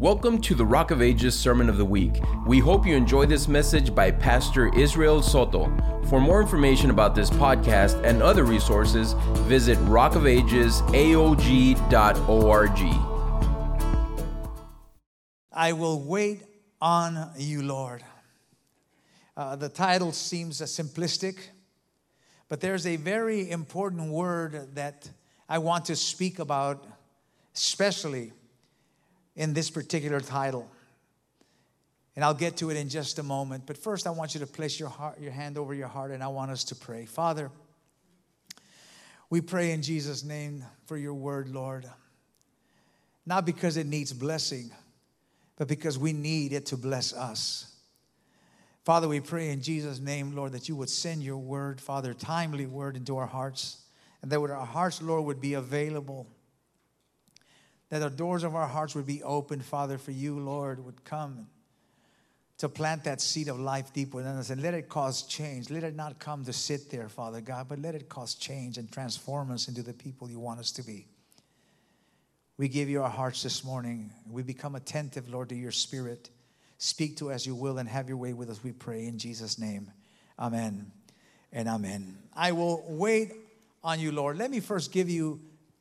Welcome to the Rock of Ages Sermon of the Week. We hope you enjoy this message by Pastor Israel Soto. For more information about this podcast and other resources, visit rockofagesaog.org. I will wait on you, Lord. Uh, the title seems uh, simplistic, but there's a very important word that I want to speak about, especially in this particular title. And I'll get to it in just a moment. But first, I want you to place your, heart, your hand over your heart and I want us to pray. Father, we pray in Jesus' name for your word, Lord. Not because it needs blessing, but because we need it to bless us. Father, we pray in Jesus' name, Lord, that you would send your word, Father, timely word into our hearts, and that our hearts, Lord, would be available that the doors of our hearts would be open, Father, for you, Lord, would come to plant that seed of life deep within us and let it cause change. Let it not come to sit there, Father God, but let it cause change and transform us into the people you want us to be. We give you our hearts this morning. We become attentive, Lord, to your spirit. Speak to us as you will and have your way with us, we pray in Jesus' name. Amen and amen. I will wait on you, Lord. Let me first give you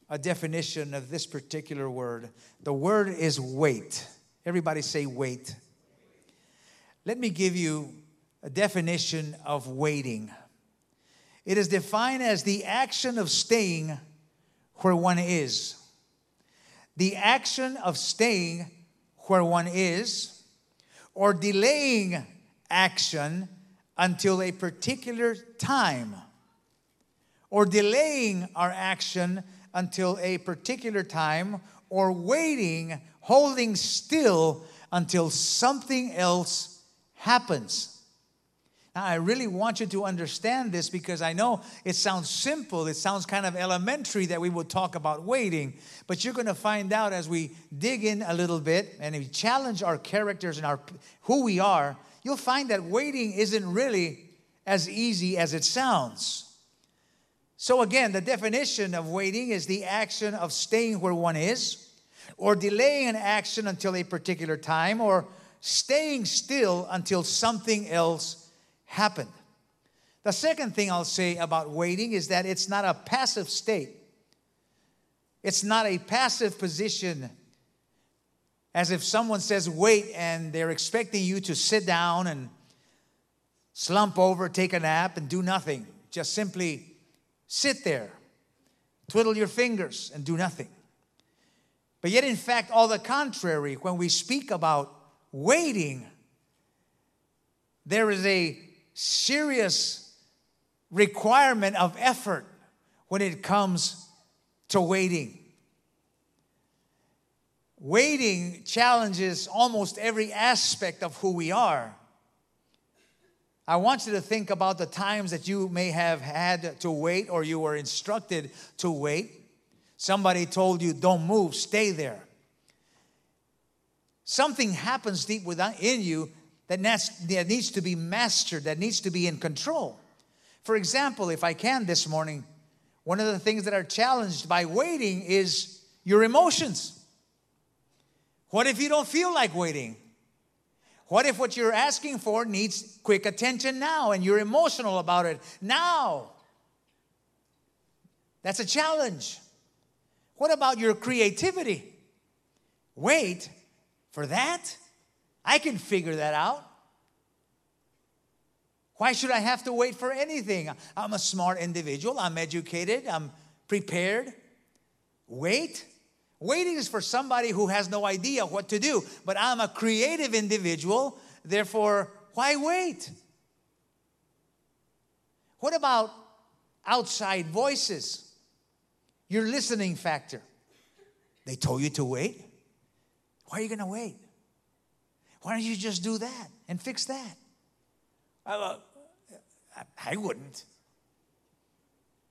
a definition of this particular word. The word is wait. Everybody say wait. Let me give you a definition of waiting. It is defined as the action of staying where one is. The action of staying where one is, or delaying action until a particular time, or delaying our action until a particular time or waiting, holding still until something else happens. Now, I really want you to understand this because I know it sounds simple, it sounds kind of elementary that we would talk about waiting, but you're going to find out as we dig in a little bit and we challenge our characters and our who we are, you'll find that waiting isn't really as easy as it sounds. So, again, the definition of waiting is the action of staying where one is, or delaying an action until a particular time, or staying still until something else happened. The second thing I'll say about waiting is that it's not a passive state, it's not a passive position. As if someone says wait and they're expecting you to sit down and slump over, take a nap, and do nothing. Just simply sit there, twiddle your fingers, and do nothing. But yet, in fact, all the contrary, when we speak about waiting, there is a serious requirement of effort when it comes to waiting. Waiting challenges almost every aspect of who we are. I want you to think about the times that you may have had to wait or you were instructed to wait. Somebody told you, don't move, stay there. Something happens deep within you that needs to be mastered, that needs to be in control. For example, if I can this morning, one of the things that are challenged by waiting is your emotions. What if you don't feel like waiting? What if what you're asking for needs quick attention now and you're emotional about it now? That's a challenge. What about your creativity? Wait for that? I can figure that out. Why should I have to wait for anything? I'm a smart individual, I'm educated, I'm prepared. Wait. Waiting is for somebody who has no idea what to do. But I'm a creative individual, therefore, why wait? What about outside voices? Your listening factor. They told you to wait. Why are you going to wait? Why don't you just do that and fix that? Uh, I wouldn't.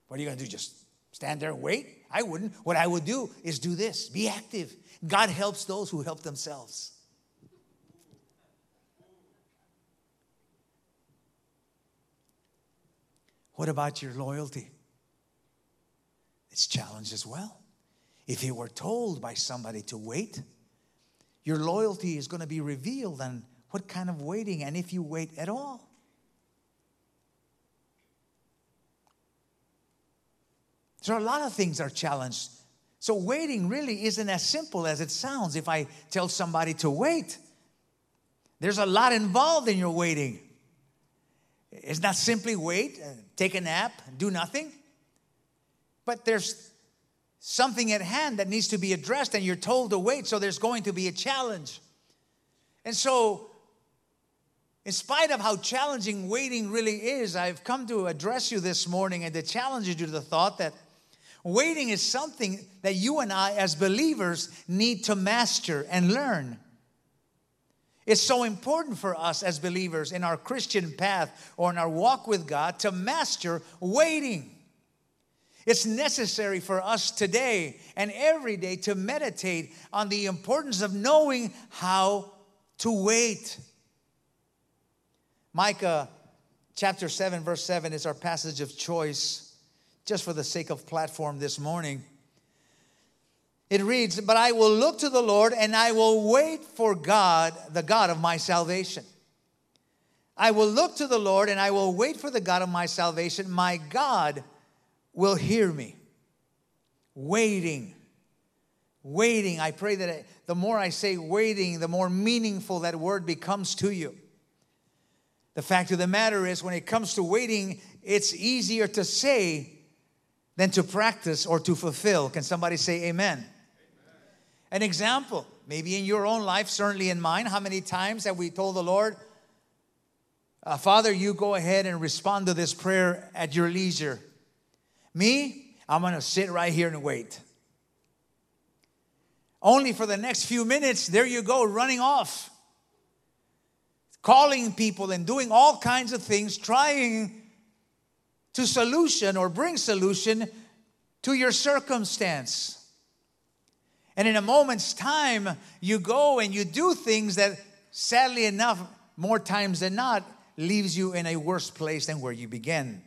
What are you going to do? Just stand there and wait? I wouldn't. What I would do is do this be active. God helps those who help themselves. What about your loyalty? It's challenged as well. If you were told by somebody to wait, your loyalty is going to be revealed and what kind of waiting, and if you wait at all. Are a lot of things are challenged. So waiting really isn't as simple as it sounds if I tell somebody to wait. There's a lot involved in your waiting. It's not simply wait, uh, take a nap, do nothing. But there's something at hand that needs to be addressed, and you're told to wait, so there's going to be a challenge. And so, in spite of how challenging waiting really is, I've come to address you this morning and to challenge you to the thought that Waiting is something that you and I, as believers, need to master and learn. It's so important for us as believers in our Christian path or in our walk with God to master waiting. It's necessary for us today and every day to meditate on the importance of knowing how to wait. Micah chapter 7, verse 7 is our passage of choice just for the sake of platform this morning. It reads, But I will look to the Lord and I will wait for God, the God of my salvation. I will look to the Lord and I will wait for the God of my salvation. My God will hear me. Waiting. Waiting. I pray that the more I say waiting, the more meaningful that word becomes to you. The fact of the matter is, when it comes to waiting, it's easier to say than to practice or to fulfill. Can somebody say amen? amen? An example, maybe in your own life, certainly in mine, how many times have we told the Lord, uh, Father, you go ahead and respond to this prayer at your leisure. Me, I'm going to sit right here and wait. Only for the next few minutes, there you go, running off, calling people and doing all kinds of things, trying to solution or bring solution to your circumstance. And in a moment's time, you go and you do things that, sadly enough, more times than not, leaves you in a worse place than where you began.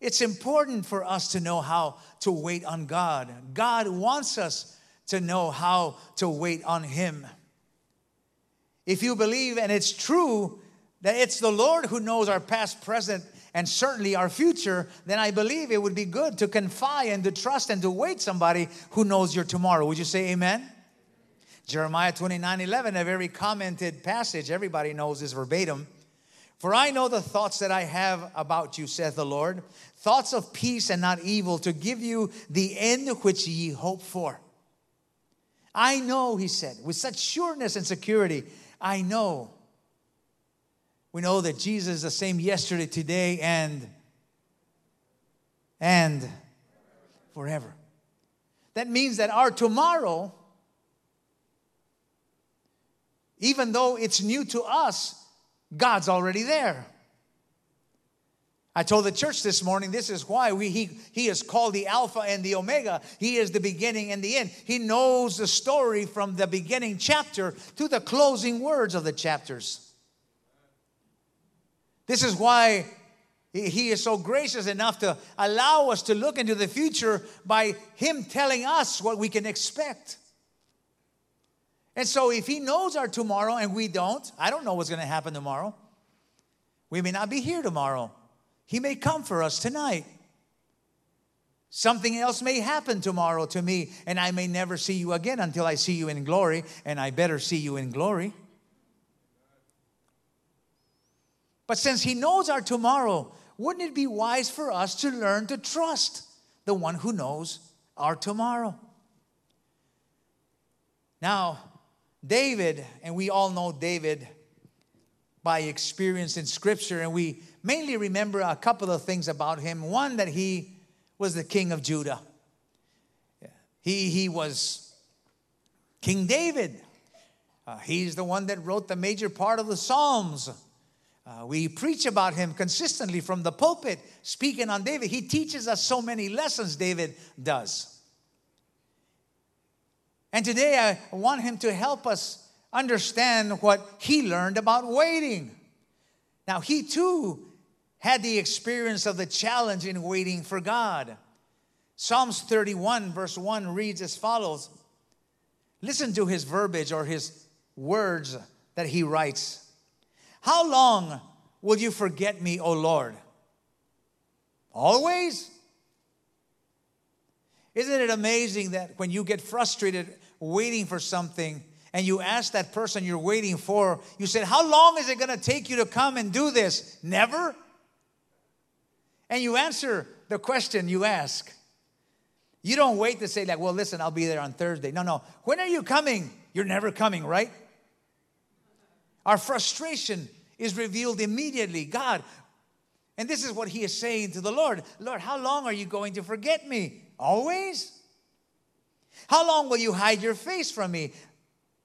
It's important for us to know how to wait on God. God wants us to know how to wait on Him. If you believe, and it's true, that it's the Lord who knows our past, present, and certainly our future, then I believe it would be good to confide and to trust and to wait somebody who knows your tomorrow. Would you say amen? Jeremiah 29 11, a very commented passage. Everybody knows this verbatim. For I know the thoughts that I have about you, saith the Lord, thoughts of peace and not evil, to give you the end which ye hope for. I know, he said, with such sureness and security, I know we know that Jesus is the same yesterday, today, and and forever. That means that our tomorrow, even though it's new to us, God's already there. I told the church this morning this is why we, he, he is called the Alpha and the Omega. He is the beginning and the end. He knows the story from the beginning chapter to the closing words of the chapters. This is why he is so gracious enough to allow us to look into the future by Him telling us what we can expect. And so, if He knows our tomorrow and we don't, I don't know what's going to happen tomorrow. We may not be here tomorrow. He may come for us tonight. Something else may happen tomorrow to me, and I may never see you again until I see you in glory, and I better see you in glory. But since He knows our tomorrow, wouldn't it be wise for us to learn to trust the one who knows our tomorrow? Now, David, and we all know David by experience in Scripture, and we mainly remember a couple of things about him. One, that he was the king of Judah. He, he was King David. Uh, he's the one that wrote the major part of the Psalms. Uh, we preach about him consistently from the pulpit, speaking on David. He teaches us so many lessons, David does. And today I want him to help us understand what he learned about waiting. Now, he too had the experience of the challenge in waiting for God. Psalms 31, verse 1 reads as follows Listen to his verbiage or his words that he writes. How long will you forget me, O Lord? Always? Isn't it amazing that when you get frustrated waiting for something and you ask that person you're waiting for, you said, How long is it going to take you to come and do this? Never? And you answer the question you ask. You don't wait to say, like, well, listen, I'll be there on Thursday. No, no. When are you coming? You're never coming, right? Our frustration is revealed immediately. God, and this is what he is saying to the Lord Lord, how long are you going to forget me? Always? How long will you hide your face from me?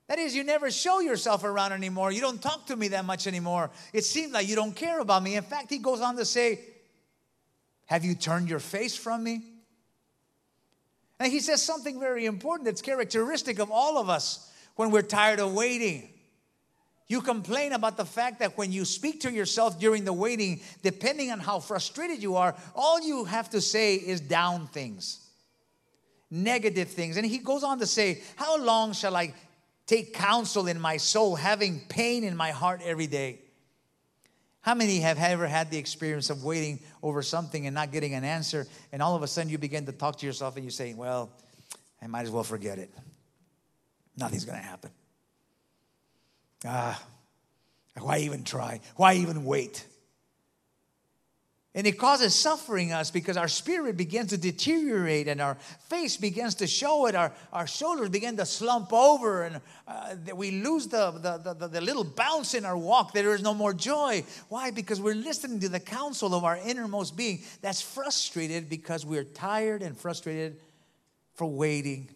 That is, you never show yourself around anymore. You don't talk to me that much anymore. It seems like you don't care about me. In fact, he goes on to say, Have you turned your face from me? And he says something very important that's characteristic of all of us when we're tired of waiting. You complain about the fact that when you speak to yourself during the waiting, depending on how frustrated you are, all you have to say is down things, negative things. And he goes on to say, How long shall I take counsel in my soul, having pain in my heart every day? How many have ever had the experience of waiting over something and not getting an answer, and all of a sudden you begin to talk to yourself and you say, Well, I might as well forget it. Nothing's going to happen. Ah, why even try? Why even wait? And it causes suffering us because our spirit begins to deteriorate and our face begins to show it. Our, our shoulders begin to slump over and uh, we lose the, the, the, the little bounce in our walk. There is no more joy. Why? Because we're listening to the counsel of our innermost being that's frustrated because we're tired and frustrated for waiting.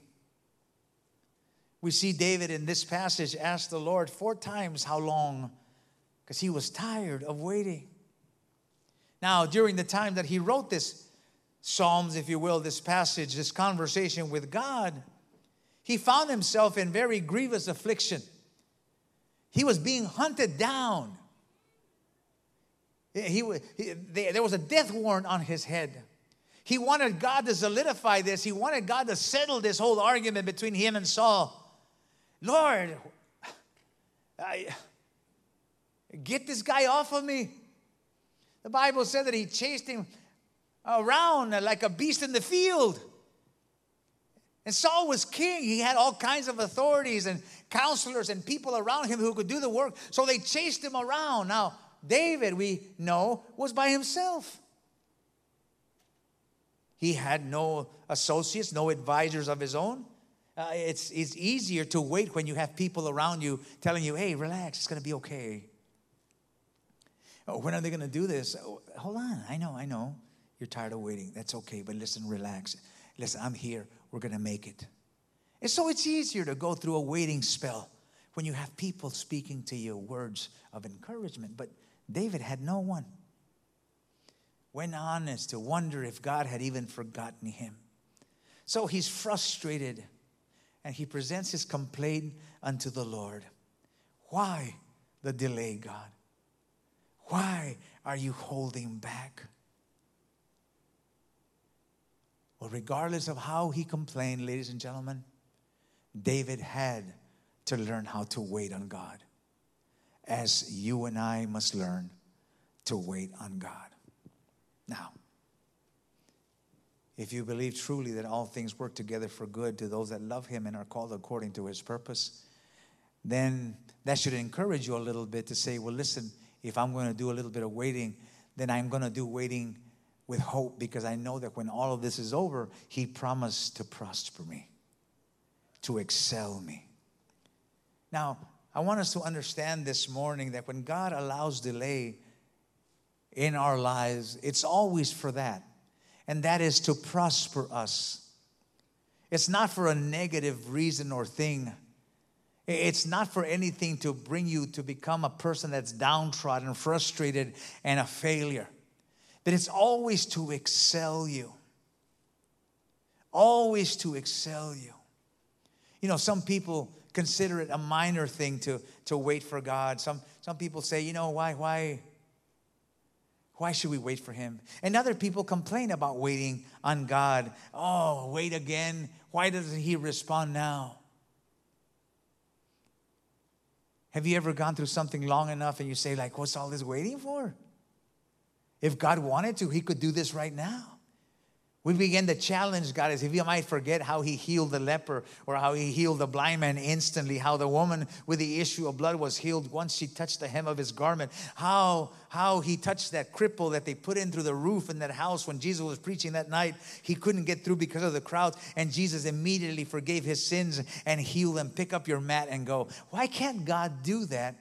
We see David in this passage ask the Lord four times how long because he was tired of waiting. Now, during the time that he wrote this Psalms, if you will, this passage, this conversation with God, he found himself in very grievous affliction. He was being hunted down. He, he, there was a death warrant on his head. He wanted God to solidify this. He wanted God to settle this whole argument between him and Saul. Lord, I, get this guy off of me. The Bible said that he chased him around like a beast in the field. And Saul was king. He had all kinds of authorities and counselors and people around him who could do the work. So they chased him around. Now, David, we know, was by himself. He had no associates, no advisors of his own. Uh, it's, it's easier to wait when you have people around you telling you, hey, relax, it's going to be okay. Oh, when are they going to do this? Oh, hold on. I know, I know. You're tired of waiting. That's okay, but listen, relax. Listen, I'm here. We're going to make it. And so it's easier to go through a waiting spell when you have people speaking to you words of encouragement. But David had no one. Went on as to wonder if God had even forgotten him. So he's frustrated and he presents his complaint unto the Lord. Why the delay, God? Why are you holding back? Well, regardless of how he complained, ladies and gentlemen, David had to learn how to wait on God, as you and I must learn to wait on God. Now, if you believe truly that all things work together for good to those that love him and are called according to his purpose, then that should encourage you a little bit to say, well, listen, if I'm going to do a little bit of waiting, then I'm going to do waiting with hope because I know that when all of this is over, He promised to prosper me, to excel me. Now, I want us to understand this morning that when God allows delay in our lives, it's always for that, and that is to prosper us. It's not for a negative reason or thing. It's not for anything to bring you to become a person that's downtrodden, frustrated, and a failure. But it's always to excel you. Always to excel you. You know, some people consider it a minor thing to, to wait for God. Some, some people say, you know, why, why, why should we wait for him? And other people complain about waiting on God. Oh, wait again. Why doesn't he respond now? Have you ever gone through something long enough and you say, like, what's all this waiting for? If God wanted to, he could do this right now. We begin to challenge God as if you might forget how he healed the leper or how he healed the blind man instantly, how the woman with the issue of blood was healed once she touched the hem of his garment, how, how he touched that cripple that they put in through the roof in that house when Jesus was preaching that night. He couldn't get through because of the crowd, and Jesus immediately forgave his sins and healed them. Pick up your mat and go. Why can't God do that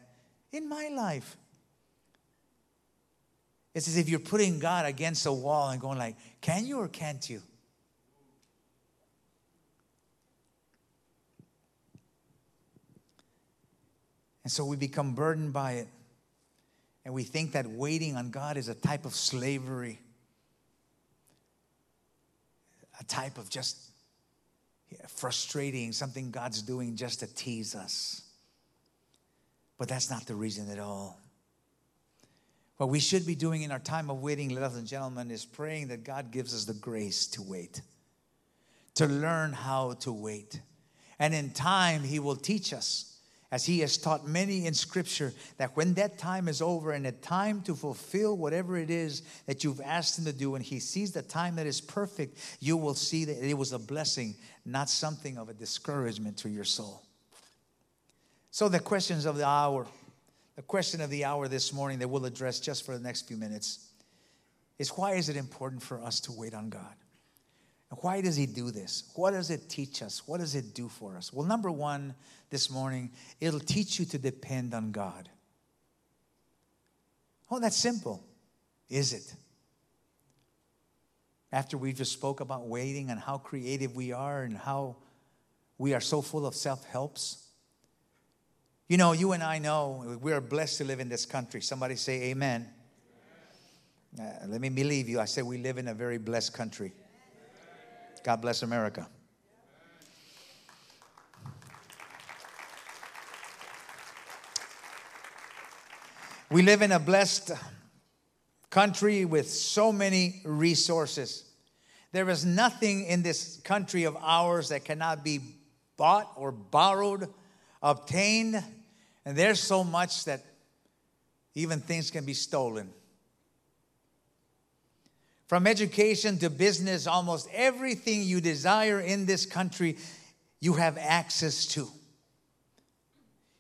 in my life? It's as if you're putting God against a wall and going like, can you or can't you? And so we become burdened by it. And we think that waiting on God is a type of slavery, a type of just frustrating, something God's doing just to tease us. But that's not the reason at all. What we should be doing in our time of waiting, ladies and gentlemen, is praying that God gives us the grace to wait, to learn how to wait. And in time, He will teach us, as He has taught many in Scripture, that when that time is over and the time to fulfill whatever it is that you've asked Him to do, and He sees the time that is perfect, you will see that it was a blessing, not something of a discouragement to your soul. So, the questions of the hour the question of the hour this morning that we'll address just for the next few minutes is why is it important for us to wait on God? And why does He do this? What does it teach us? What does it do for us? Well, number one this morning, it'll teach you to depend on God. Oh, that's simple. Is it? After we just spoke about waiting and how creative we are and how we are so full of self helps, you know, you and I know we are blessed to live in this country. Somebody say amen. Uh, let me believe you. I say we live in a very blessed country. God bless America. We live in a blessed country with so many resources. There is nothing in this country of ours that cannot be bought or borrowed, obtained, and there's so much that even things can be stolen. From education to business, almost everything you desire in this country, you have access to.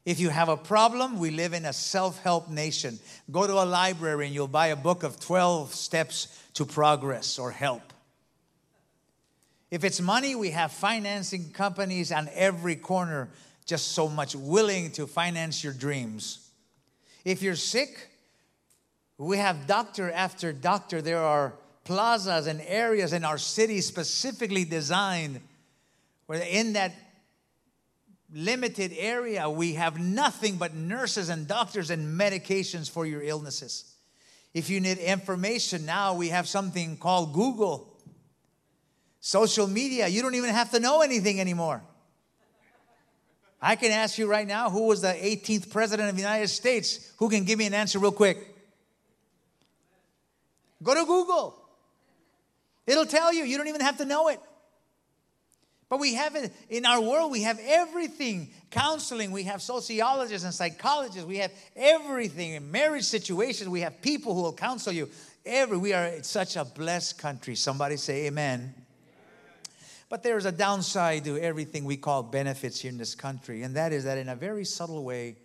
If you have a problem, we live in a self help nation. Go to a library and you'll buy a book of 12 steps to progress or help. If it's money, we have financing companies on every corner just so much willing to finance your dreams. If you're sick, we have doctor after doctor. There are plazas and areas in our city specifically designed where in that limited area we have nothing but nurses and doctors and medications for your illnesses. If you need information now, we have something called Google. Social media, you don't even have to know anything anymore. I can ask you right now who was the 18th president of the United States? Who can give me an answer real quick? Go to Google. It'll tell you. You don't even have to know it. But we have it in our world, we have everything counseling, we have sociologists and psychologists, we have everything in marriage situations, we have people who will counsel you. Every we are such a blessed country. Somebody say amen. But there's a downside to everything we call benefits here in this country, and that is that in a very subtle way,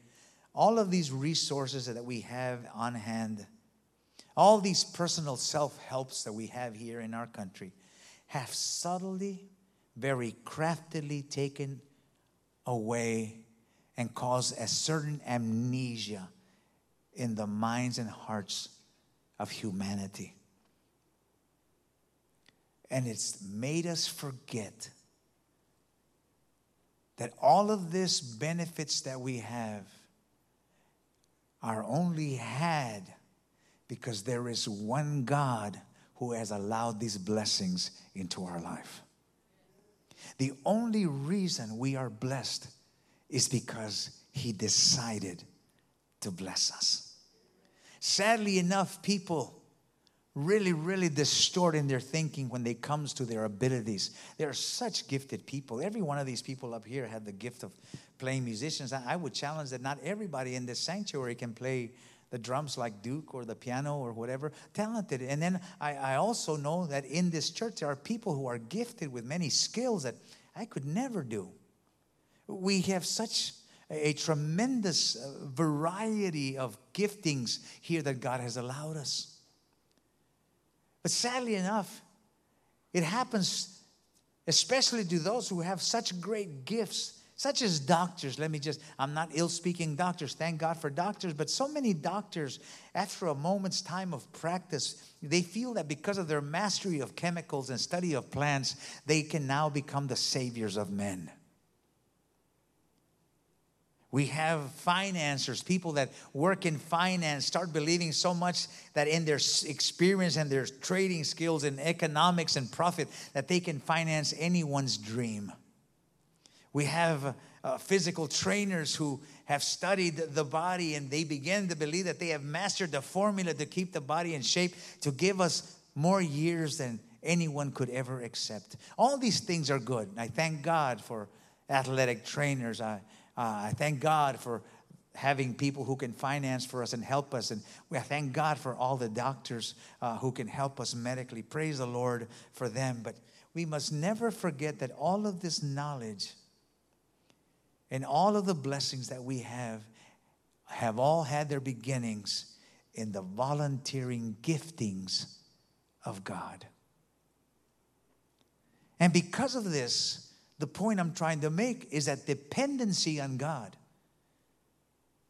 all of these resources that we have on hand, all these personal self helps that we have here in our country, have subtly, very craftily taken away and caused a certain amnesia in the minds and hearts of humanity. And it's made us forget that all of this benefits that we have are only had because there is one God who has allowed these blessings into our life. The only reason we are blessed is because He decided to bless us. Sadly enough, people really, really distorting their thinking when it comes to their abilities. They are such gifted people. Every one of these people up here had the gift of playing musicians. I would challenge that not everybody in this sanctuary can play the drums like Duke or the piano or whatever, talented. And then I, I also know that in this church there are people who are gifted with many skills that I could never do. We have such a tremendous uh, variety of giftings here that God has allowed us. But sadly enough, it happens especially to those who have such great gifts, such as doctors. Let me just, I'm not ill speaking doctors, thank God for doctors, but so many doctors, after a moment's time of practice, they feel that because of their mastery of chemicals and study of plants, they can now become the saviors of men. We have financiers, people that work in finance, start believing so much that in their experience and their trading skills and economics and profit that they can finance anyone's dream. We have uh, physical trainers who have studied the body and they begin to believe that they have mastered the formula to keep the body in shape to give us more years than anyone could ever accept. All these things are good. I thank God for athletic trainers. I, uh, I thank God for having people who can finance for us and help us. And we thank God for all the doctors uh, who can help us medically. Praise the Lord for them. But we must never forget that all of this knowledge and all of the blessings that we have have all had their beginnings in the volunteering giftings of God. And because of this, the point I'm trying to make is that dependency on God.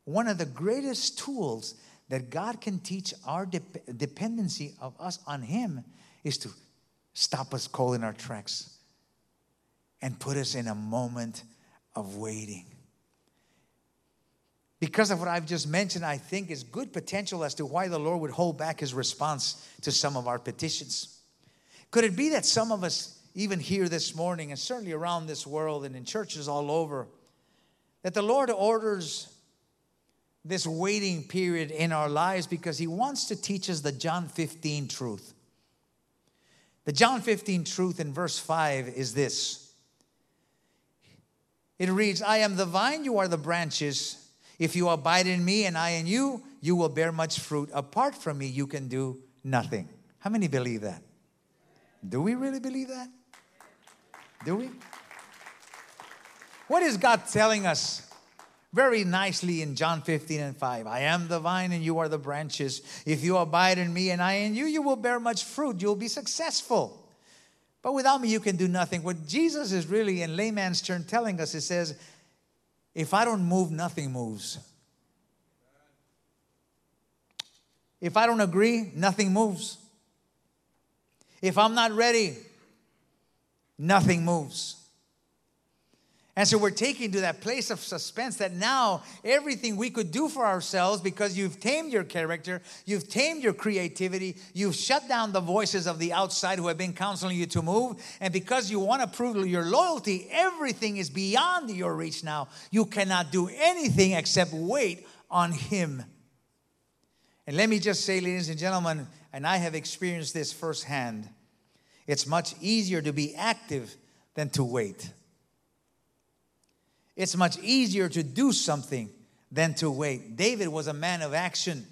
One of the greatest tools that God can teach our de- dependency of us on Him is to stop us cold in our tracks and put us in a moment of waiting. Because of what I've just mentioned, I think is good potential as to why the Lord would hold back His response to some of our petitions. Could it be that some of us even here this morning, and certainly around this world and in churches all over, that the Lord orders this waiting period in our lives because He wants to teach us the John 15 truth. The John 15 truth in verse 5 is this it reads, I am the vine, you are the branches. If you abide in me and I in you, you will bear much fruit. Apart from me, you can do nothing. How many believe that? Do we really believe that? Do we? What is God telling us very nicely in John 15 and 5? I am the vine and you are the branches. If you abide in me and I in you, you will bear much fruit. You'll be successful. But without me, you can do nothing. What Jesus is really, in layman's term, telling us, He says, if I don't move, nothing moves. If I don't agree, nothing moves. If I'm not ready, nothing moves. And so we're taken to that place of suspense that now everything we could do for ourselves because you've tamed your character, you've tamed your creativity, you've shut down the voices of the outside who have been counseling you to move, and because you want to prove your loyalty, everything is beyond your reach now. You cannot do anything except wait on Him. And let me just say, ladies and gentlemen, and I have experienced this firsthand. It's much easier to be active than to wait. It's much easier to do something than to wait. David was a man of action.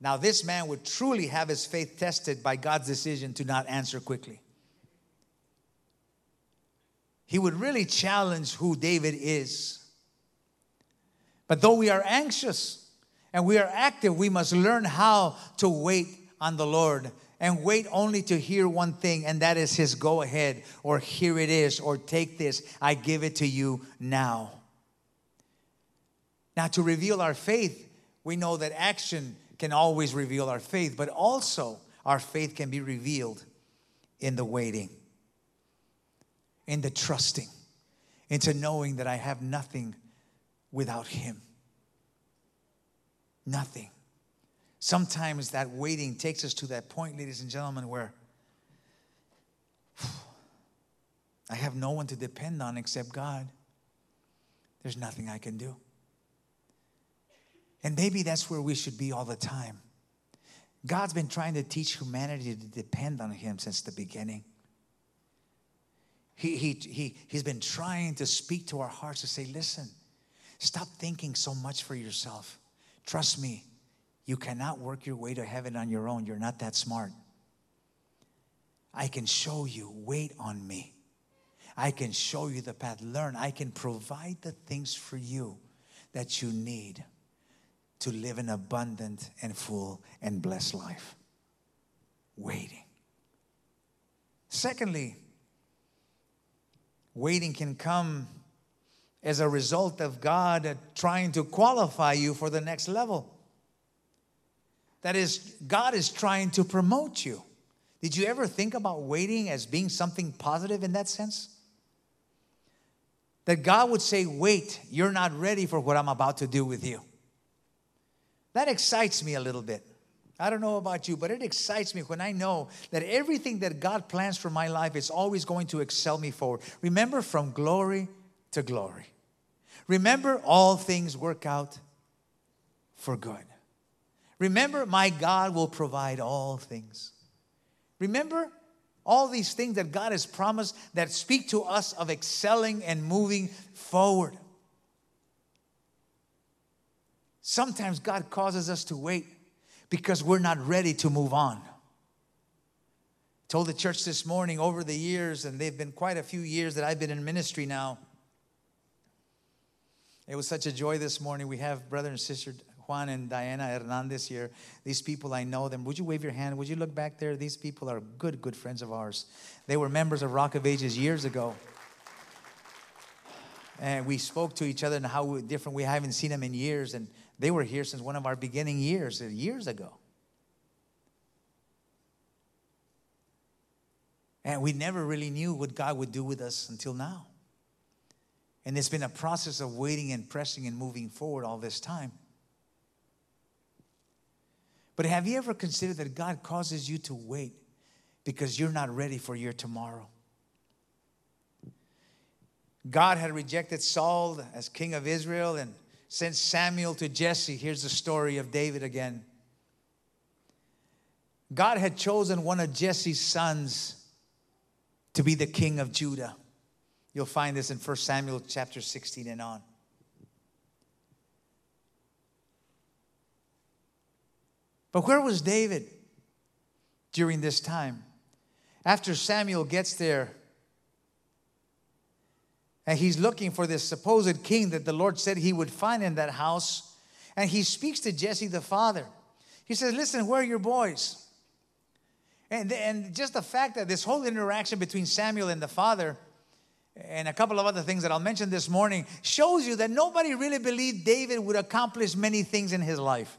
Now, this man would truly have his faith tested by God's decision to not answer quickly. He would really challenge who David is. But though we are anxious and we are active, we must learn how to wait on the Lord and wait only to hear one thing, and that is His go ahead, or here it is, or take this, I give it to you now. Now, to reveal our faith, we know that action can always reveal our faith, but also our faith can be revealed in the waiting, in the trusting, into knowing that I have nothing without Him. Nothing. Sometimes that waiting takes us to that point, ladies and gentlemen, where I have no one to depend on except God. There's nothing I can do. And maybe that's where we should be all the time. God's been trying to teach humanity to depend on Him since the beginning. He, he, he, he's been trying to speak to our hearts to say, listen, stop thinking so much for yourself. Trust me, you cannot work your way to heaven on your own. You're not that smart. I can show you, wait on me. I can show you the path. Learn. I can provide the things for you that you need to live an abundant and full and blessed life. Waiting. Secondly, waiting can come as a result of God trying to qualify you for the next level. That is, God is trying to promote you. Did you ever think about waiting as being something positive in that sense? That God would say, Wait, you're not ready for what I'm about to do with you. That excites me a little bit. I don't know about you, but it excites me when I know that everything that God plans for my life is always going to excel me forward. Remember, from glory to glory. Remember, all things work out for good. Remember, my God will provide all things. Remember all these things that God has promised that speak to us of excelling and moving forward. Sometimes God causes us to wait because we're not ready to move on. told the church this morning over the years, and they've been quite a few years that I've been in ministry now. It was such a joy this morning. We have brother and sister Juan and Diana Hernandez here. These people, I know them. Would you wave your hand? Would you look back there? These people are good, good friends of ours. They were members of Rock of Ages years ago. And we spoke to each other and how different we haven't seen them in years. And they were here since one of our beginning years, years ago. And we never really knew what God would do with us until now. And it's been a process of waiting and pressing and moving forward all this time. But have you ever considered that God causes you to wait because you're not ready for your tomorrow? God had rejected Saul as king of Israel and sent Samuel to Jesse. Here's the story of David again. God had chosen one of Jesse's sons to be the king of Judah. You'll find this in 1 Samuel chapter 16 and on. But where was David during this time? After Samuel gets there, and he's looking for this supposed king that the Lord said he would find in that house. And he speaks to Jesse the father. He says, Listen, where are your boys? And, and just the fact that this whole interaction between Samuel and the father, and a couple of other things that I'll mention this morning, shows you that nobody really believed David would accomplish many things in his life.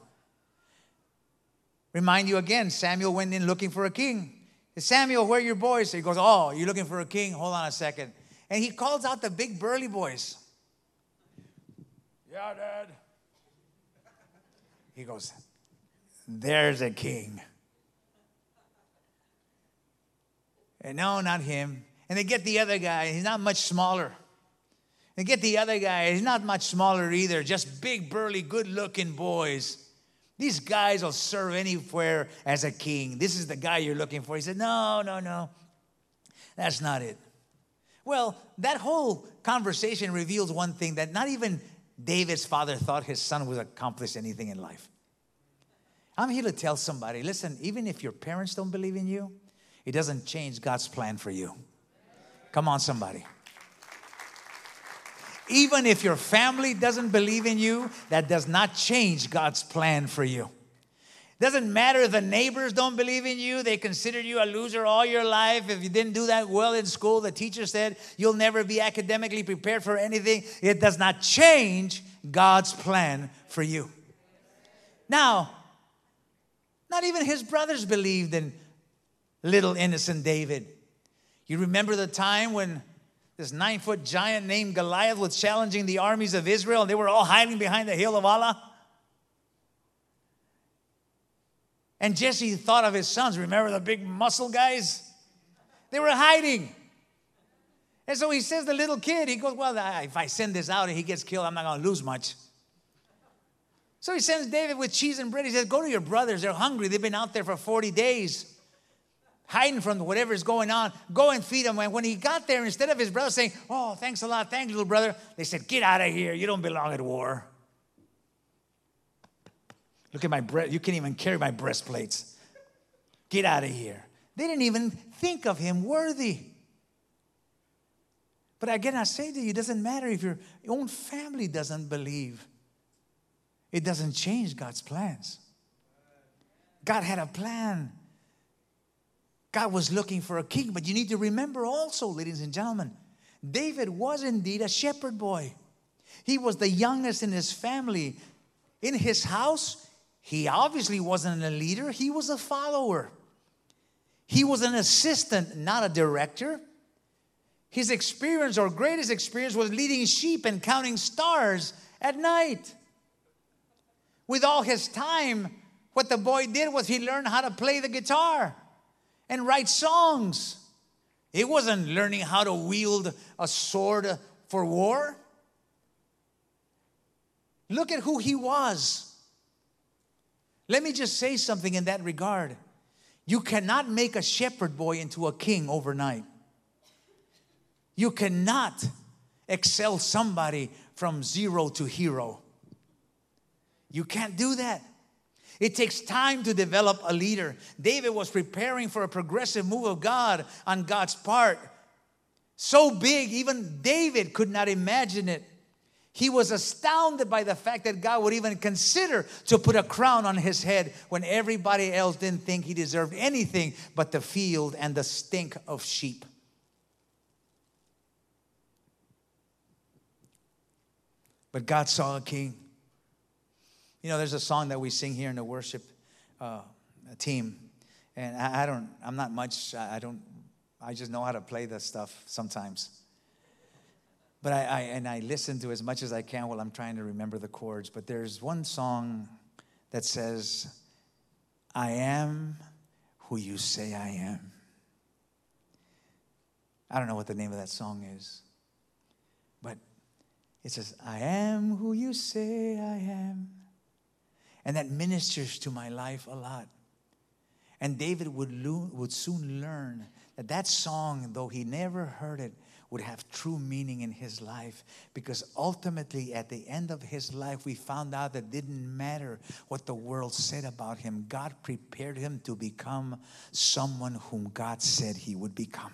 Remind you again, Samuel went in looking for a king. Samuel, where are your boys? He goes, Oh, you're looking for a king? Hold on a second and he calls out the big burly boys. Yeah, Dad. He goes, There's a king. And no, not him. And they get the other guy, he's not much smaller. They get the other guy, he's not much smaller either, just big, burly, good looking boys. These guys will serve anywhere as a king. This is the guy you're looking for. He said, No, no, no. That's not it. Well, that whole conversation reveals one thing that not even David's father thought his son would accomplish anything in life. I'm here to tell somebody listen, even if your parents don't believe in you, it doesn't change God's plan for you. Come on, somebody. Even if your family doesn't believe in you, that does not change God's plan for you. Doesn't matter if the neighbors don't believe in you, they consider you a loser all your life. If you didn't do that well in school, the teacher said you'll never be academically prepared for anything. It does not change God's plan for you. Now, not even his brothers believed in little innocent David. You remember the time when this nine foot giant named Goliath was challenging the armies of Israel and they were all hiding behind the hill of Elah? And Jesse thought of his sons. Remember the big muscle guys? They were hiding. And so he says, the little kid, he goes, Well, if I send this out and he gets killed, I'm not going to lose much. So he sends David with cheese and bread. He says, Go to your brothers. They're hungry. They've been out there for 40 days hiding from whatever is going on. Go and feed him. And when he got there, instead of his brother saying, Oh, thanks a lot. Thanks, little brother, they said, Get out of here. You don't belong at war. Look at my breast. You can't even carry my breastplates. Get out of here. They didn't even think of him worthy. But again, I say to you, it doesn't matter if your own family doesn't believe. It doesn't change God's plans. God had a plan. God was looking for a king, but you need to remember also, ladies and gentlemen, David was indeed a shepherd boy. He was the youngest in his family. In his house, he obviously wasn't a leader, he was a follower. He was an assistant, not a director. His experience, or greatest experience, was leading sheep and counting stars at night. With all his time, what the boy did was he learned how to play the guitar and write songs. He wasn't learning how to wield a sword for war. Look at who he was. Let me just say something in that regard. You cannot make a shepherd boy into a king overnight. You cannot excel somebody from zero to hero. You can't do that. It takes time to develop a leader. David was preparing for a progressive move of God on God's part. So big, even David could not imagine it. He was astounded by the fact that God would even consider to put a crown on his head when everybody else didn't think he deserved anything but the field and the stink of sheep. But God saw a king. You know, there's a song that we sing here in the worship uh, team, and I, I don't, I'm not much, I don't, I just know how to play this stuff sometimes. But I, I, and I listen to as much as I can while I'm trying to remember the chords. But there's one song that says, I am who you say I am. I don't know what the name of that song is, but it says, I am who you say I am. And that ministers to my life a lot. And David would, lo- would soon learn that that song, though he never heard it, would have true meaning in his life because ultimately at the end of his life we found out that didn't matter what the world said about him god prepared him to become someone whom god said he would become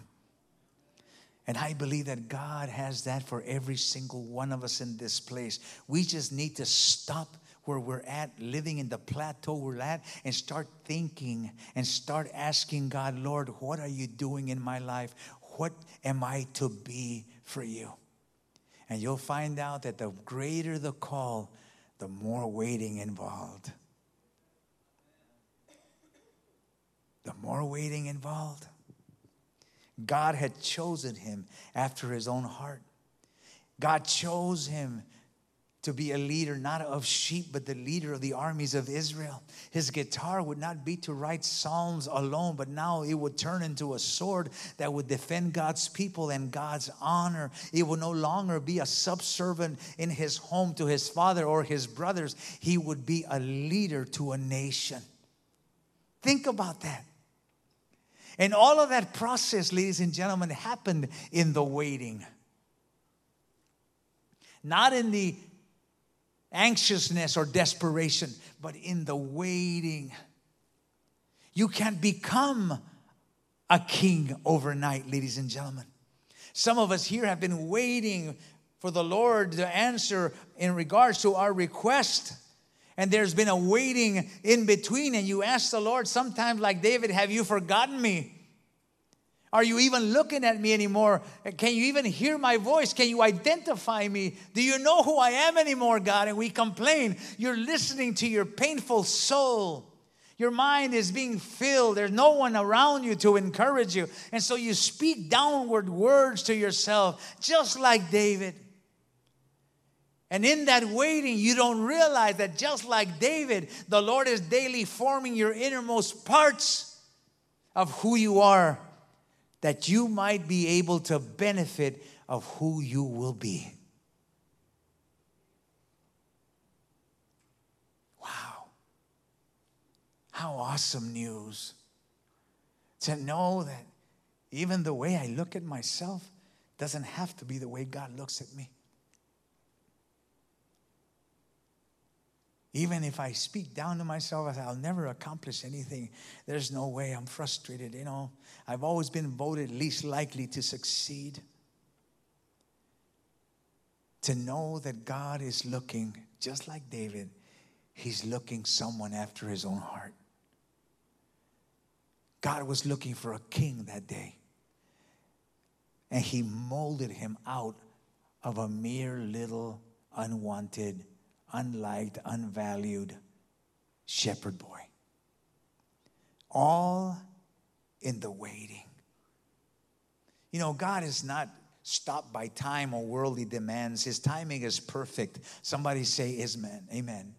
and I believe that God has that for every single one of us in this place. We just need to stop where we're at, living in the plateau we're at, and start thinking and start asking God, Lord, what are you doing in my life? What am I to be for you? And you'll find out that the greater the call, the more waiting involved. The more waiting involved. God had chosen him after his own heart. God chose him to be a leader, not of sheep, but the leader of the armies of Israel. His guitar would not be to write psalms alone, but now it would turn into a sword that would defend God's people and God's honor. It would no longer be a subservient in his home to his father or his brothers. He would be a leader to a nation. Think about that. And all of that process, ladies and gentlemen, happened in the waiting. Not in the anxiousness or desperation, but in the waiting. You can't become a king overnight, ladies and gentlemen. Some of us here have been waiting for the Lord to answer in regards to our request. And there's been a waiting in between, and you ask the Lord sometimes, like David, Have you forgotten me? Are you even looking at me anymore? Can you even hear my voice? Can you identify me? Do you know who I am anymore, God? And we complain. You're listening to your painful soul. Your mind is being filled. There's no one around you to encourage you. And so you speak downward words to yourself, just like David. And in that waiting, you don't realize that just like David, the Lord is daily forming your innermost parts of who you are that you might be able to benefit of who you will be. Wow. How awesome news. To know that even the way I look at myself doesn't have to be the way God looks at me. Even if I speak down to myself, I'll never accomplish anything. There's no way. I'm frustrated. You know, I've always been voted least likely to succeed. To know that God is looking, just like David, He's looking someone after His own heart. God was looking for a king that day. And He molded him out of a mere little unwanted unliked, unvalued shepherd boy. All in the waiting. You know, God is not stopped by time or worldly demands. His timing is perfect. Somebody say, Amen. Amen.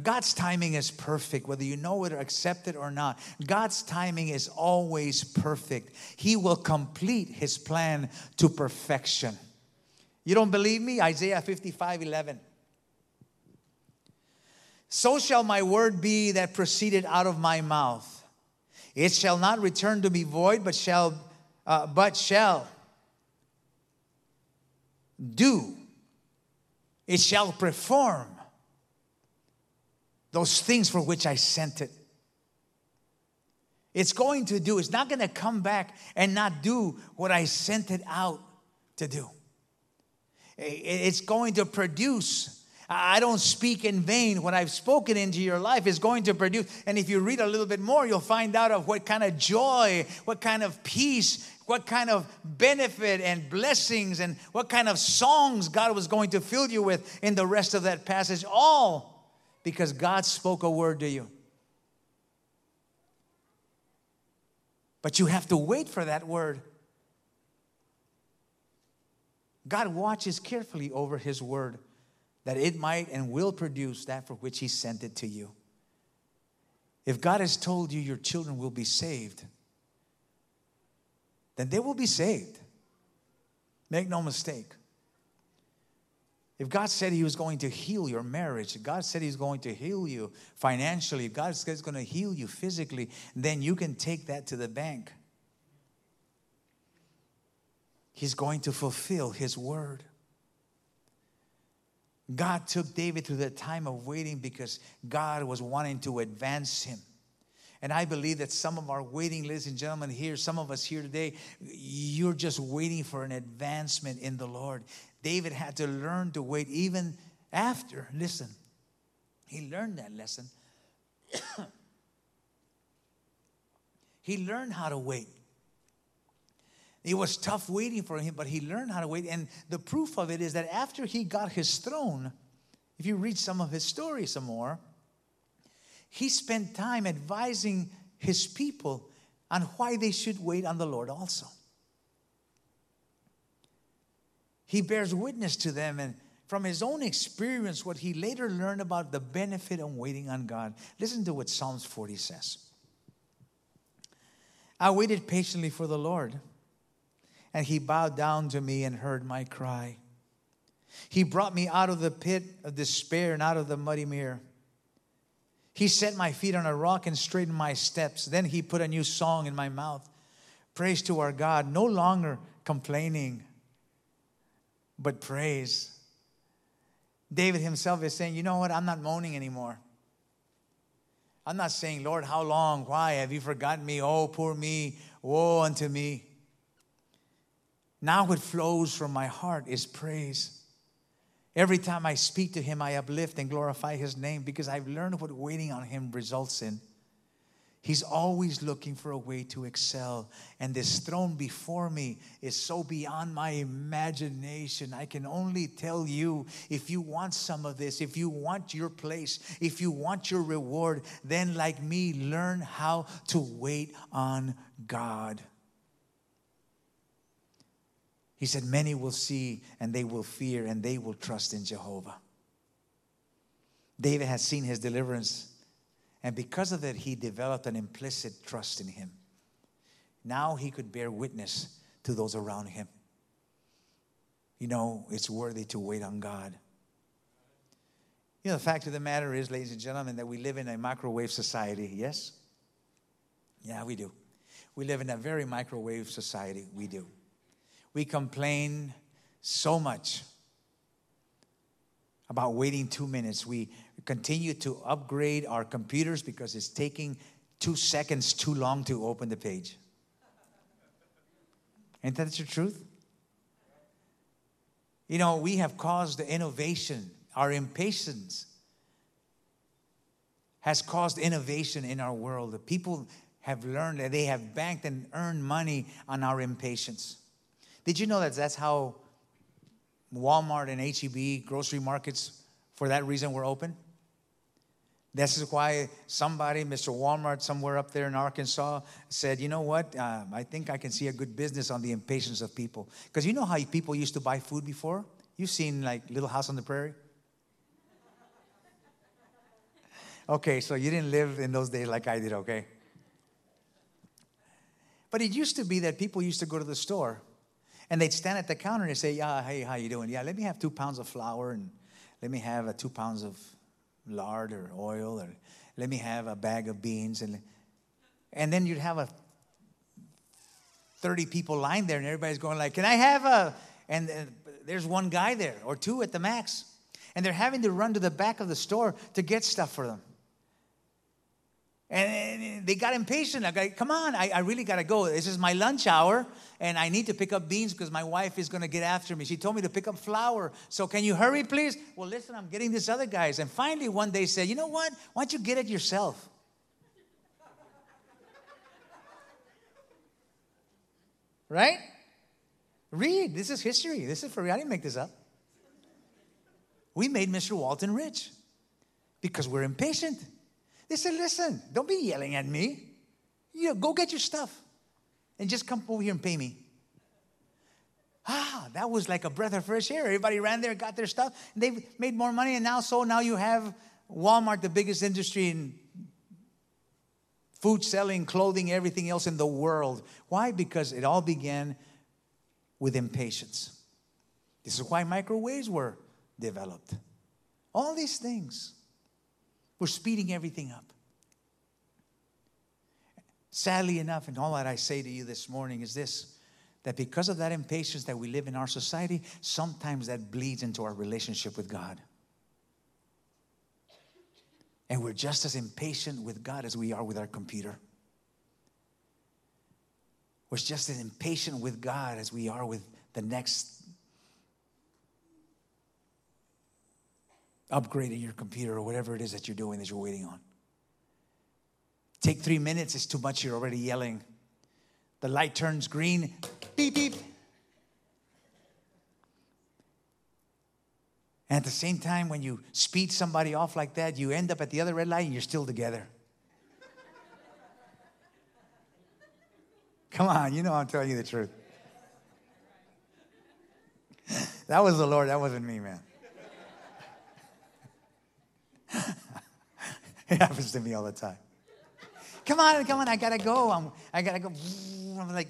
God's timing is perfect, whether you know it or accept it or not. God's timing is always perfect. He will complete His plan to perfection. You don't believe me? Isaiah 55 11. So shall my word be that proceeded out of my mouth. It shall not return to me void, but shall, uh, but shall do. It shall perform those things for which I sent it. It's going to do, it's not going to come back and not do what I sent it out to do. It's going to produce I don't speak in vain. What I've spoken into your life is going to produce. And if you read a little bit more, you'll find out of what kind of joy, what kind of peace, what kind of benefit and blessings, and what kind of songs God was going to fill you with in the rest of that passage. All because God spoke a word to you. But you have to wait for that word. God watches carefully over His word that it might and will produce that for which He sent it to you. If God has told you your children will be saved, then they will be saved. Make no mistake. If God said He was going to heal your marriage, if God said He's going to heal you financially, if God said He's going to heal you physically, then you can take that to the bank. He's going to fulfill His word. God took David through the time of waiting because God was wanting to advance him. And I believe that some of our waiting, ladies and gentlemen, here, some of us here today, you're just waiting for an advancement in the Lord. David had to learn to wait even after. Listen, he learned that lesson. he learned how to wait. It was tough waiting for him, but he learned how to wait. And the proof of it is that after he got his throne, if you read some of his story some more, he spent time advising his people on why they should wait on the Lord also. He bears witness to them and from his own experience, what he later learned about the benefit of waiting on God. Listen to what Psalms 40 says. I waited patiently for the Lord and he bowed down to me and heard my cry. He brought me out of the pit of despair and out of the muddy mere. He set my feet on a rock and straightened my steps. Then he put a new song in my mouth. Praise to our God, no longer complaining, but praise. David himself is saying, You know what? I'm not moaning anymore. I'm not saying, Lord, how long? Why? Have you forgotten me? Oh, poor me. Woe unto me. Now, what flows from my heart is praise. Every time I speak to Him, I uplift and glorify His name because I've learned what waiting on Him results in. He's always looking for a way to excel. And this throne before me is so beyond my imagination. I can only tell you if you want some of this, if you want your place, if you want your reward, then, like me, learn how to wait on God. He said, Many will see and they will fear and they will trust in Jehovah. David had seen his deliverance, and because of that, he developed an implicit trust in him. Now he could bear witness to those around him. You know, it's worthy to wait on God. You know, the fact of the matter is, ladies and gentlemen, that we live in a microwave society, yes? Yeah, we do. We live in a very microwave society. We do. We complain so much about waiting two minutes. We continue to upgrade our computers because it's taking two seconds too long to open the page. Ain't that the truth? You know, we have caused the innovation, our impatience has caused innovation in our world. The people have learned that they have banked and earned money on our impatience. Did you know that that's how Walmart and HEB grocery markets, for that reason, were open? This is why somebody, Mr. Walmart, somewhere up there in Arkansas, said, You know what? Uh, I think I can see a good business on the impatience of people. Because you know how people used to buy food before? You've seen like Little House on the Prairie? Okay, so you didn't live in those days like I did, okay? But it used to be that people used to go to the store and they'd stand at the counter and they say, Yeah, hey, how you doing? Yeah, let me have two pounds of flour and let me have a two pounds of lard or oil or let me have a bag of beans and and then you'd have a 30 people lying there and everybody's going like can i have a? And, and there's one guy there or two at the max. And they're having to run to the back of the store to get stuff for them and they got impatient. I got, come on, I, I really got to go. This is my lunch hour, and I need to pick up beans because my wife is going to get after me. She told me to pick up flour. So can you hurry, please? Well, listen, I'm getting these other guys. And finally, one day said, you know what? Why don't you get it yourself? right? Read. This is history. This is for real. I didn't make this up. We made Mr. Walton rich because we're impatient. They said, listen, don't be yelling at me. You know, go get your stuff and just come over here and pay me. Ah, that was like a breath of fresh air. Everybody ran there, got their stuff, and they made more money. And now, so now you have Walmart, the biggest industry in food selling, clothing, everything else in the world. Why? Because it all began with impatience. This is why microwaves were developed. All these things. We're speeding everything up. Sadly enough, and all that I say to you this morning is this that because of that impatience that we live in our society, sometimes that bleeds into our relationship with God. And we're just as impatient with God as we are with our computer. We're just as impatient with God as we are with the next upgrading your computer or whatever it is that you're doing that you're waiting on. Take three minutes, it's too much, you're already yelling. The light turns green, beep, beep. And at the same time, when you speed somebody off like that, you end up at the other red light and you're still together. Come on, you know I'm telling you the truth. That was the Lord, that wasn't me, man. it happens to me all the time. Come on, come on, I gotta go. I'm, I gotta go. I'm like,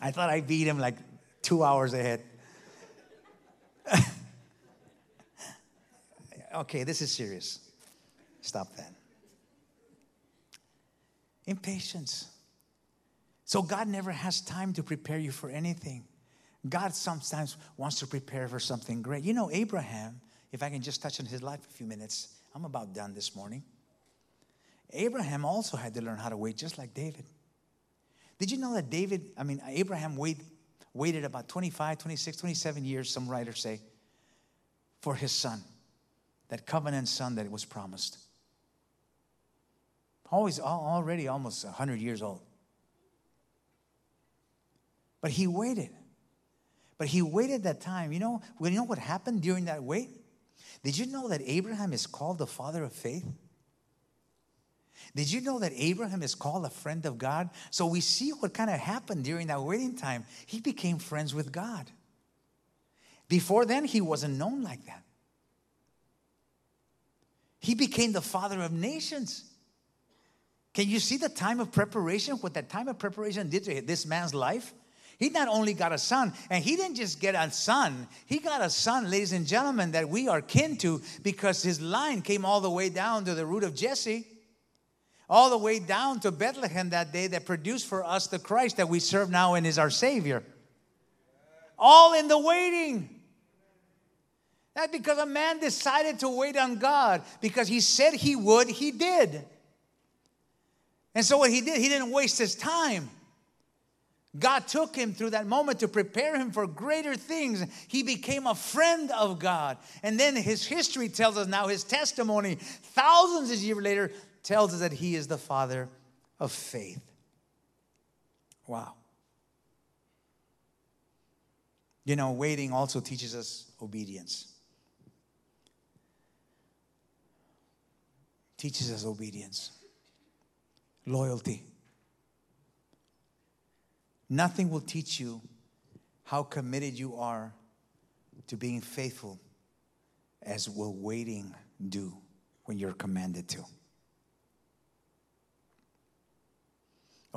I thought I beat him like two hours ahead. okay, this is serious. Stop that. Impatience. So God never has time to prepare you for anything. God sometimes wants to prepare for something great. You know, Abraham, if I can just touch on his life a few minutes, I'm about done this morning. Abraham also had to learn how to wait just like David. Did you know that David, I mean, Abraham wait, waited about 25, 26, 27 years, some writers say, for his son, that covenant son that was promised. Always, already almost 100 years old. But he waited. But he waited that time. You know, you know what happened during that wait? Did you know that Abraham is called the father of faith? Did you know that Abraham is called a friend of God? So we see what kind of happened during that waiting time. He became friends with God. Before then, he wasn't known like that. He became the father of nations. Can you see the time of preparation? What that time of preparation did to this man's life? He not only got a son, and he didn't just get a son, he got a son, ladies and gentlemen, that we are kin to because his line came all the way down to the root of Jesse, all the way down to Bethlehem that day that produced for us the Christ that we serve now and is our Savior. All in the waiting. That because a man decided to wait on God because he said he would, he did. And so what he did, he didn't waste his time. God took him through that moment to prepare him for greater things. He became a friend of God. And then his history tells us now, his testimony, thousands of years later, tells us that he is the father of faith. Wow. You know, waiting also teaches us obedience. Teaches us obedience, loyalty. Nothing will teach you how committed you are to being faithful as will waiting do when you're commanded to.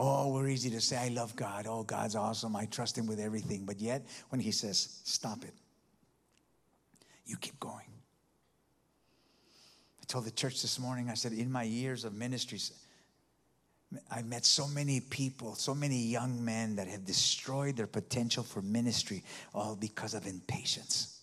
Oh, we're easy to say, I love God. Oh, God's awesome. I trust Him with everything. But yet, when He says, stop it, you keep going. I told the church this morning, I said, in my years of ministries, I've met so many people, so many young men that have destroyed their potential for ministry all because of impatience.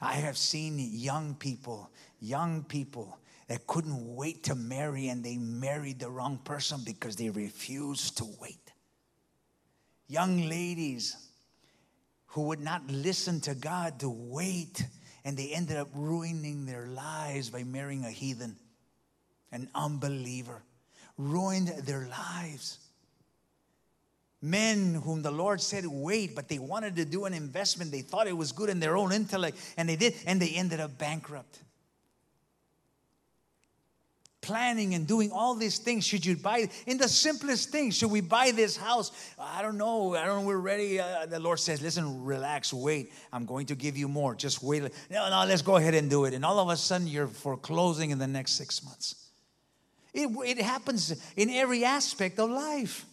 I have seen young people, young people that couldn't wait to marry and they married the wrong person because they refused to wait. Young ladies who would not listen to God to wait and they ended up ruining their lives by marrying a heathen, an unbeliever ruined their lives. Men whom the Lord said, wait, but they wanted to do an investment. They thought it was good in their own intellect, and they did, and they ended up bankrupt. Planning and doing all these things. Should you buy in the simplest things? Should we buy this house? I don't know. I don't know. We're ready. Uh, the Lord says, listen, relax, wait. I'm going to give you more. Just wait. No, no, let's go ahead and do it. And all of a sudden, you're foreclosing in the next six months. It, it happens in every aspect of life.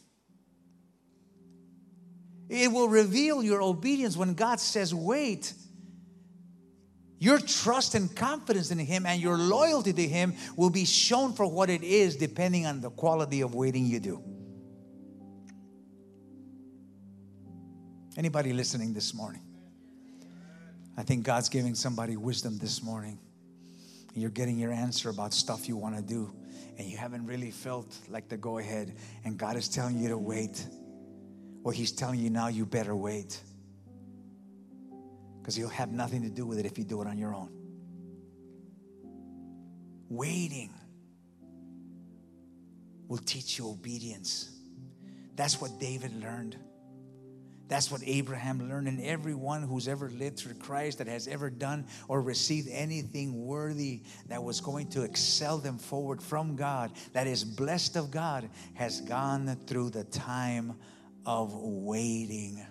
It will reveal your obedience when God says, wait. Your trust and confidence in Him and your loyalty to Him will be shown for what it is depending on the quality of waiting you do. Anybody listening this morning? I think God's giving somebody wisdom this morning. You're getting your answer about stuff you want to do and you haven't really felt like the go ahead, and God is telling you to wait, well, He's telling you now you better wait. Because you'll have nothing to do with it if you do it on your own. Waiting will teach you obedience. That's what David learned. That's what Abraham learned, and everyone who's ever lived through Christ that has ever done or received anything worthy that was going to excel them forward from God, that is blessed of God, has gone through the time of waiting.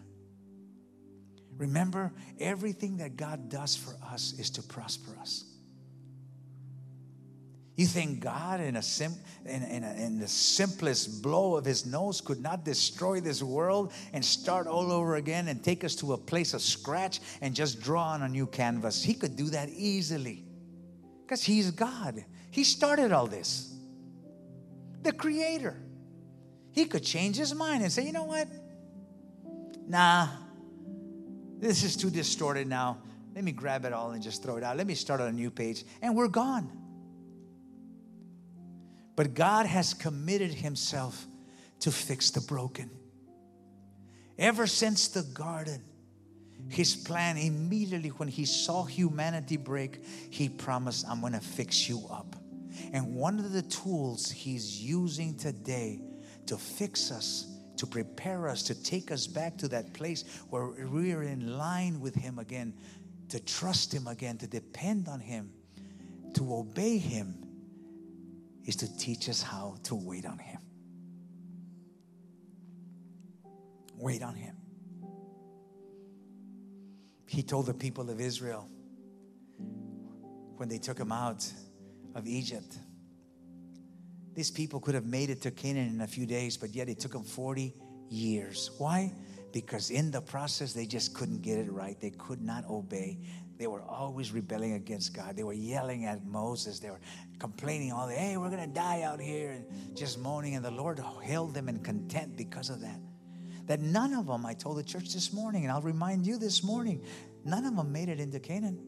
Remember, everything that God does for us is to prosper us. You think God, in, a sim, in, in, a, in, the simplest blow of his nose, could not destroy this world and start all over again and take us to a place of scratch and just draw on a new canvas? He could do that easily because he's God. He started all this, the creator. He could change his mind and say, you know what? Nah, this is too distorted now. Let me grab it all and just throw it out. Let me start on a new page. And we're gone. But God has committed Himself to fix the broken. Ever since the garden, His plan immediately when He saw humanity break, He promised, I'm going to fix you up. And one of the tools He's using today to fix us, to prepare us, to take us back to that place where we're in line with Him again, to trust Him again, to depend on Him, to obey Him is to teach us how to wait on Him. Wait on Him. He told the people of Israel when they took him out of Egypt. These people could have made it to Canaan in a few days, but yet it took them 40 years. Why? Because in the process, they just couldn't get it right. They could not obey. They were always rebelling against God. They were yelling at Moses. They were complaining all day, hey, we're going to die out here, and just moaning. And the Lord held them in content because of that. That none of them, I told the church this morning, and I'll remind you this morning, none of them made it into Canaan.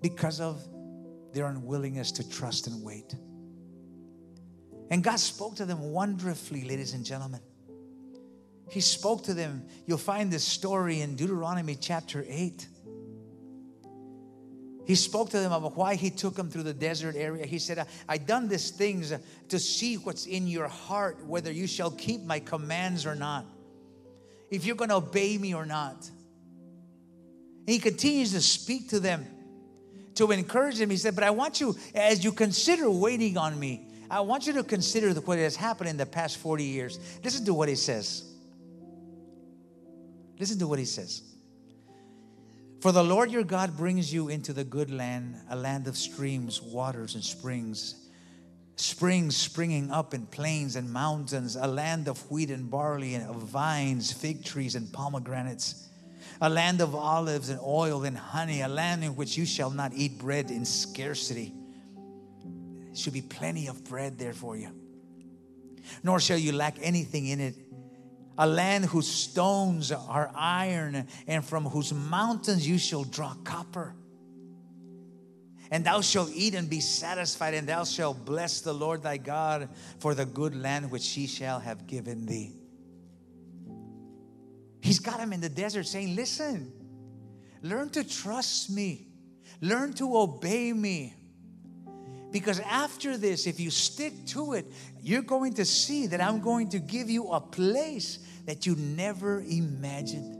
Because of their unwillingness to trust and wait. And God spoke to them wonderfully, ladies and gentlemen. He spoke to them. You'll find this story in Deuteronomy chapter 8. He spoke to them about why he took them through the desert area. He said, I, done these things to see what's in your heart, whether you shall keep my commands or not, if you're going to obey me or not. And he continues to speak to them to encourage them. He said, But I want you, as you consider waiting on me, I want you to consider what has happened in the past 40 years. Listen to what he says. Listen to what he says. For the Lord your God brings you into the good land, a land of streams, waters, and springs, springs springing up in plains and mountains, a land of wheat and barley, and of vines, fig trees, and pomegranates, a land of olives and oil and honey, a land in which you shall not eat bread in scarcity. There should be plenty of bread there for you, nor shall you lack anything in it a land whose stones are iron, and from whose mountains you shall draw copper. And thou shalt eat and be satisfied, and thou shalt bless the Lord thy God for the good land which he shall have given thee. He's got him in the desert saying, Listen, learn to trust me, learn to obey me. Because after this, if you stick to it, you're going to see that I'm going to give you a place that you never imagined.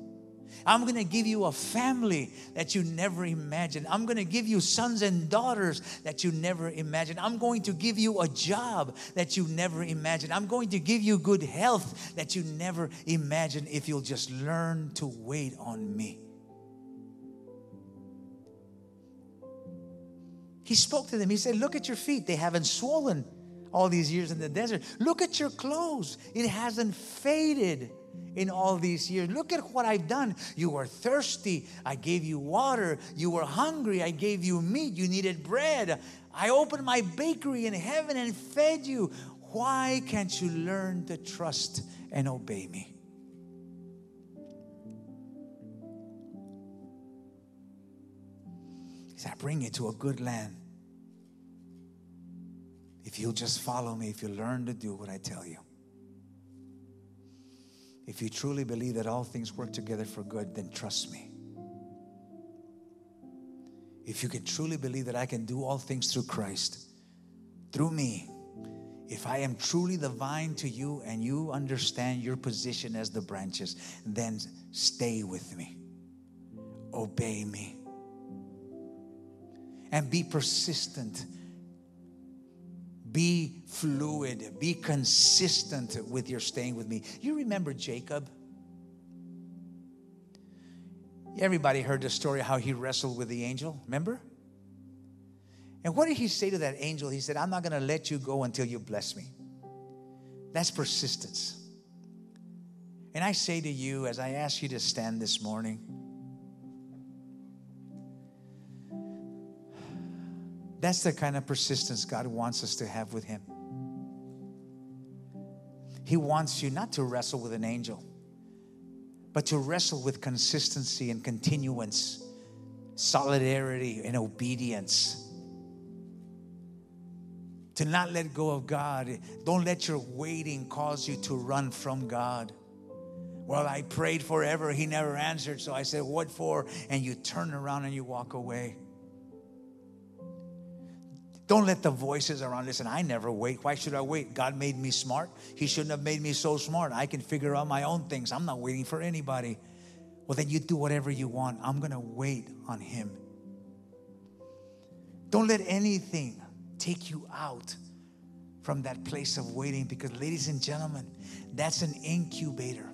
I'm going to give you a family that you never imagined. I'm going to give you sons and daughters that you never imagined. I'm going to give you a job that you never imagined. I'm going to give you good health that you never imagined if you'll just learn to wait on me. He spoke to them. He said, Look at your feet. They haven't swollen all these years in the desert. Look at your clothes. It hasn't faded in all these years. Look at what I've done. You were thirsty. I gave you water. You were hungry. I gave you meat. You needed bread. I opened my bakery in heaven and fed you. Why can't you learn to trust and obey me? I bring you to a good land if you'll just follow me, if you learn to do what I tell you. If you truly believe that all things work together for good, then trust me. If you can truly believe that I can do all things through Christ, through me, if I am truly the vine to you and you understand your position as the branches, then stay with me, obey me, and be persistent be fluid, be consistent with your staying with me. You remember Jacob? Everybody heard the story how he wrestled with the angel, remember? And what did he say to that angel? He said, I'm not going to let you go until you bless me. That's persistence. And I say to you, as I ask you to stand this morning, That's the kind of persistence God wants us to have with Him. He wants you not to wrestle with an angel, but to wrestle with consistency and continuance, solidarity and obedience. To not let go of God. Don't let your waiting cause you to run from God. Well, I prayed forever, He never answered, so I said, What for? And you turn around and you walk away. Don't let the voices around listen. I never wait. Why should I wait? God made me smart. He shouldn't have made me so smart. I can figure out my own things. I'm not waiting for anybody. Well, then you do whatever you want. I'm going to wait on Him. Don't let anything take you out from that place of waiting because, ladies and gentlemen, that's an incubator.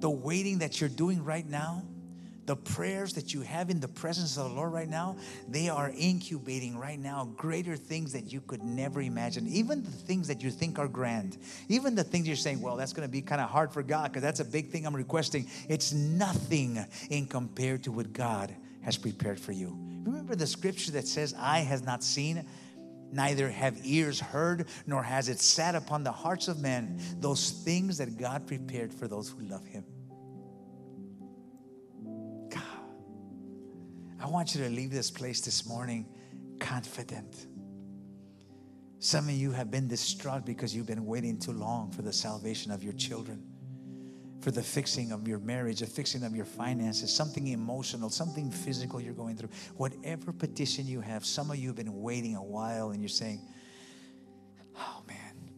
The waiting that you're doing right now The prayers that you have in the presence of the Lord right now, they are incubating right now greater things that you could never imagine. Even the things that you think are grand, even the things you're saying, well, that's going to be kind of hard for God because that's a big thing I'm requesting. It's nothing in compared to what God has prepared for you. Remember the scripture that says, Eye has not seen, neither have ears heard, nor has it sat upon the hearts of men those things that God prepared for those who love Him. I want you to leave this place this morning confident. Some of you have been distraught because you've been waiting too long for the salvation of your children for the fixing of your marriage, the fixing of your finances, something emotional, something physical you're going through. Whatever petition you have, some of you have been waiting a while and you're saying, Oh man,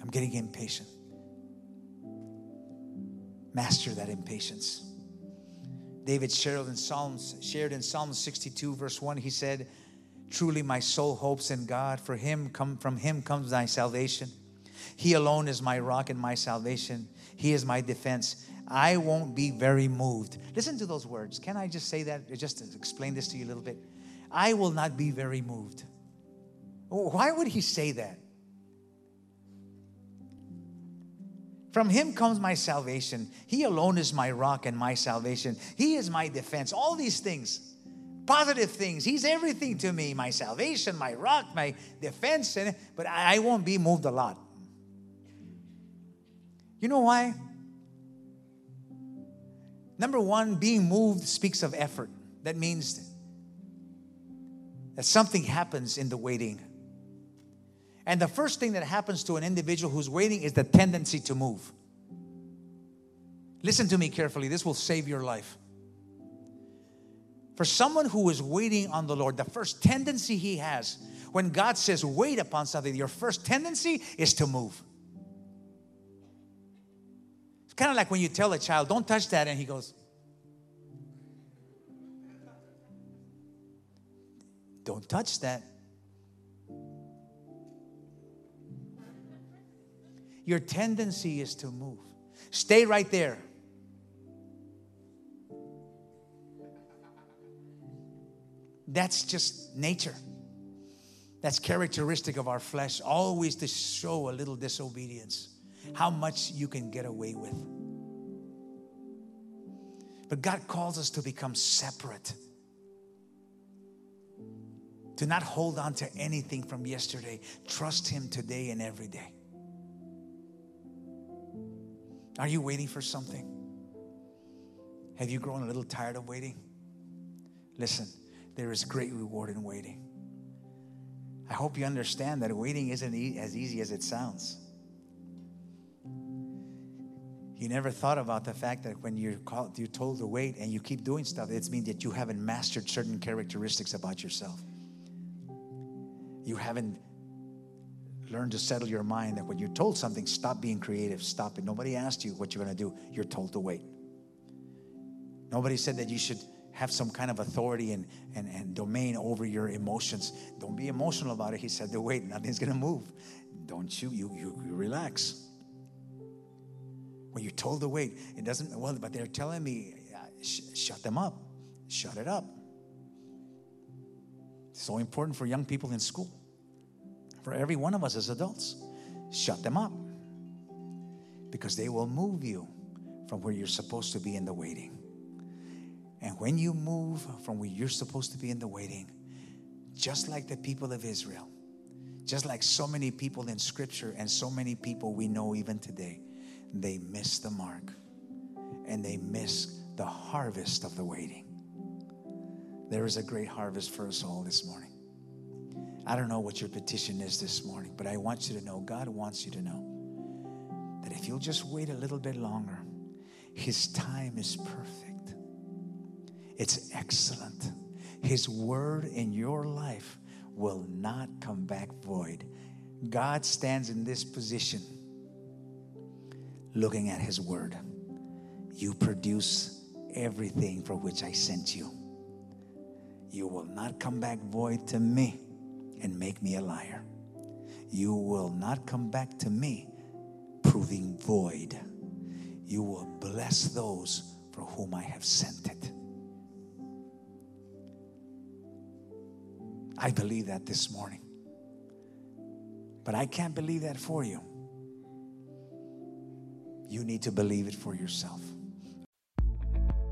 I'm getting impatient. Master that impatience. David shared in Psalms, shared in Psalm 62, verse 1, he said, Truly my soul hopes in God, for him come from him comes thy salvation. He alone is my rock and my salvation. He is my defense. I won't be very moved. Listen to those words. Can I just say that? Uh, just to explain this to you a little bit. I will not be very moved. Why would he say that? From him comes my salvation. He alone is my rock and my salvation. He is my defense. All these things, positive things. He's everything to me my salvation, my rock, my defense. But I won't be moved a lot. You know why? Number one, being moved speaks of effort. That means that something happens in the waiting. And the first thing that happens to an individual who's waiting is the tendency to move. Listen to me carefully, this will save your life. For someone who is waiting on the Lord, the first tendency he has when God says wait upon something, your first tendency is to move It's kind of like when you tell a child, don't touch that, and he goes, Don't touch that. Your tendency is to move. Stay right there. That's just nature. That's characteristic of our flesh, always to show a little disobedience how much you can get away with. But God calls us to become separate, to not hold on to anything from yesterday. Trust Him today and every day. Are you waiting for something? Have you grown a little tired of waiting? Listen, there is great reward in waiting. I hope you understand that waiting isn't e- as easy as it sounds. You never thought about the fact that when you're called, you're told to wait and you keep doing stuff, it means that you haven't mastered certain characteristics about yourself. You haven't learned to settle your mind that when you're told something, stop being creative, stop it. Nobody asked you what you're going to do. You're told to wait. Nobody said that you should have some kind of authority and, and, and domain over your emotions. Don't be emotional about it. He said to wait, nothing's going to move. Don't you, you, you, you relax. When you're told to wait, it doesn't, well, but they're telling me, uh, sh- shut them up. Shut it up. So important for young people in school, for every one of us as adults. Shut them up because they will move you from where you're supposed to be in the waiting. And when you move from where you're supposed to be in the waiting, just like the people of Israel, just like so many people in Scripture and so many people we know even today, they miss the mark and they miss the harvest of the waiting. There is a great harvest for us all this morning. I don't know what your petition is this morning, but I want you to know God wants you to know that if you'll just wait a little bit longer, His time is perfect, it's excellent. His word in your life will not come back void. God stands in this position looking at His Word. You produce everything for which I sent you. You will not come back void to me and make me a liar. You will not come back to me proving void. you will bless those for whom I have sent it. I believe that this morning. But I can't believe that for you. You need to believe it for yourself.